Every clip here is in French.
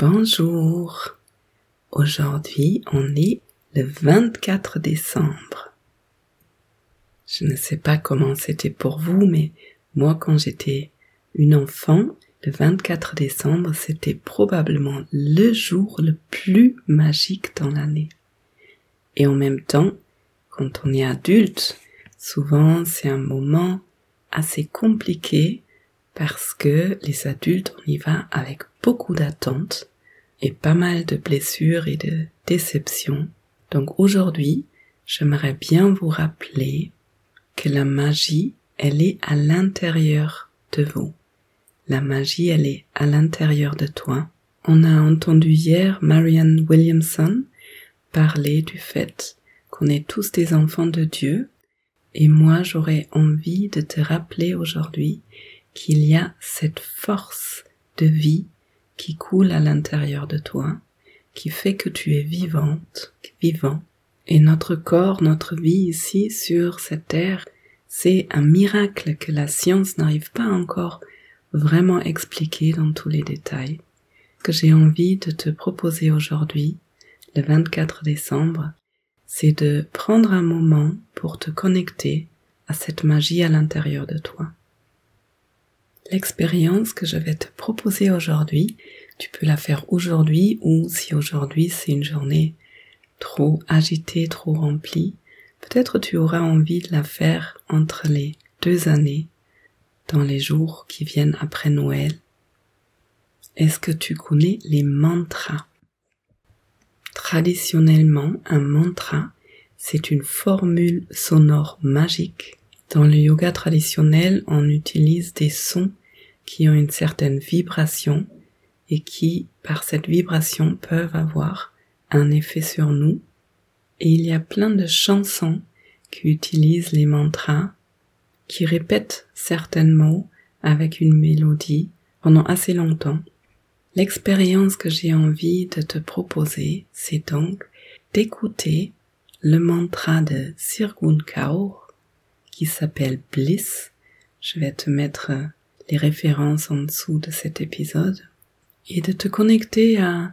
Bonjour. Aujourd'hui, on est le 24 décembre. Je ne sais pas comment c'était pour vous, mais moi, quand j'étais une enfant, le 24 décembre, c'était probablement le jour le plus magique dans l'année. Et en même temps, quand on est adulte, souvent c'est un moment assez compliqué parce que les adultes, on y va avec beaucoup d'attentes et pas mal de blessures et de déceptions. Donc aujourd'hui, j'aimerais bien vous rappeler que la magie, elle est à l'intérieur de vous. La magie, elle est à l'intérieur de toi. On a entendu hier Marianne Williamson parler du fait qu'on est tous des enfants de Dieu et moi j'aurais envie de te rappeler aujourd'hui qu'il y a cette force de vie qui coule à l'intérieur de toi, qui fait que tu es vivante, vivant. Et notre corps, notre vie ici sur cette terre, c'est un miracle que la science n'arrive pas encore vraiment expliquer dans tous les détails. Que j'ai envie de te proposer aujourd'hui, le 24 décembre, c'est de prendre un moment pour te connecter à cette magie à l'intérieur de toi. L'expérience que je vais te proposer aujourd'hui, tu peux la faire aujourd'hui ou si aujourd'hui c'est une journée trop agitée, trop remplie, peut-être tu auras envie de la faire entre les deux années, dans les jours qui viennent après Noël. Est-ce que tu connais les mantras? Traditionnellement, un mantra, c'est une formule sonore magique. Dans le yoga traditionnel, on utilise des sons qui ont une certaine vibration et qui, par cette vibration, peuvent avoir un effet sur nous. Et il y a plein de chansons qui utilisent les mantras, qui répètent certains mots avec une mélodie pendant assez longtemps. L'expérience que j'ai envie de te proposer, c'est donc d'écouter le mantra de Sirgun Kaur qui s'appelle Bliss. Je vais te mettre les références en dessous de cet épisode et de te connecter à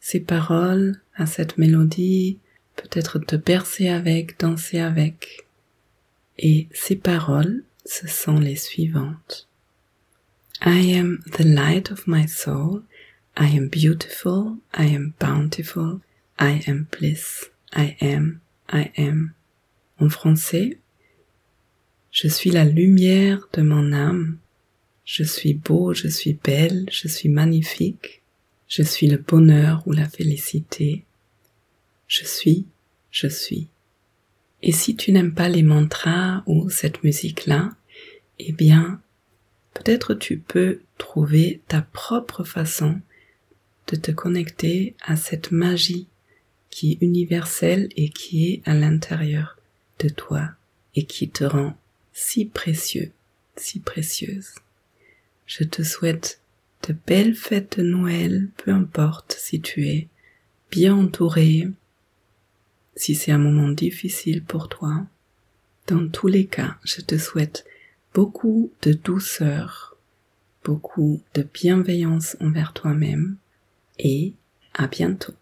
ces paroles, à cette mélodie, peut-être te bercer avec, danser avec. Et ces paroles, ce sont les suivantes. I am the light of my soul. I am beautiful. I am bountiful. I am bliss. I am. I am. En français, je suis la lumière de mon âme. Je suis beau, je suis belle, je suis magnifique, je suis le bonheur ou la félicité. Je suis, je suis. Et si tu n'aimes pas les mantras ou cette musique-là, eh bien, peut-être tu peux trouver ta propre façon de te connecter à cette magie qui est universelle et qui est à l'intérieur de toi et qui te rend si précieux, si précieuse. Je te souhaite de belles fêtes de Noël, peu importe si tu es bien entouré, si c'est un moment difficile pour toi. Dans tous les cas, je te souhaite beaucoup de douceur, beaucoup de bienveillance envers toi-même et à bientôt.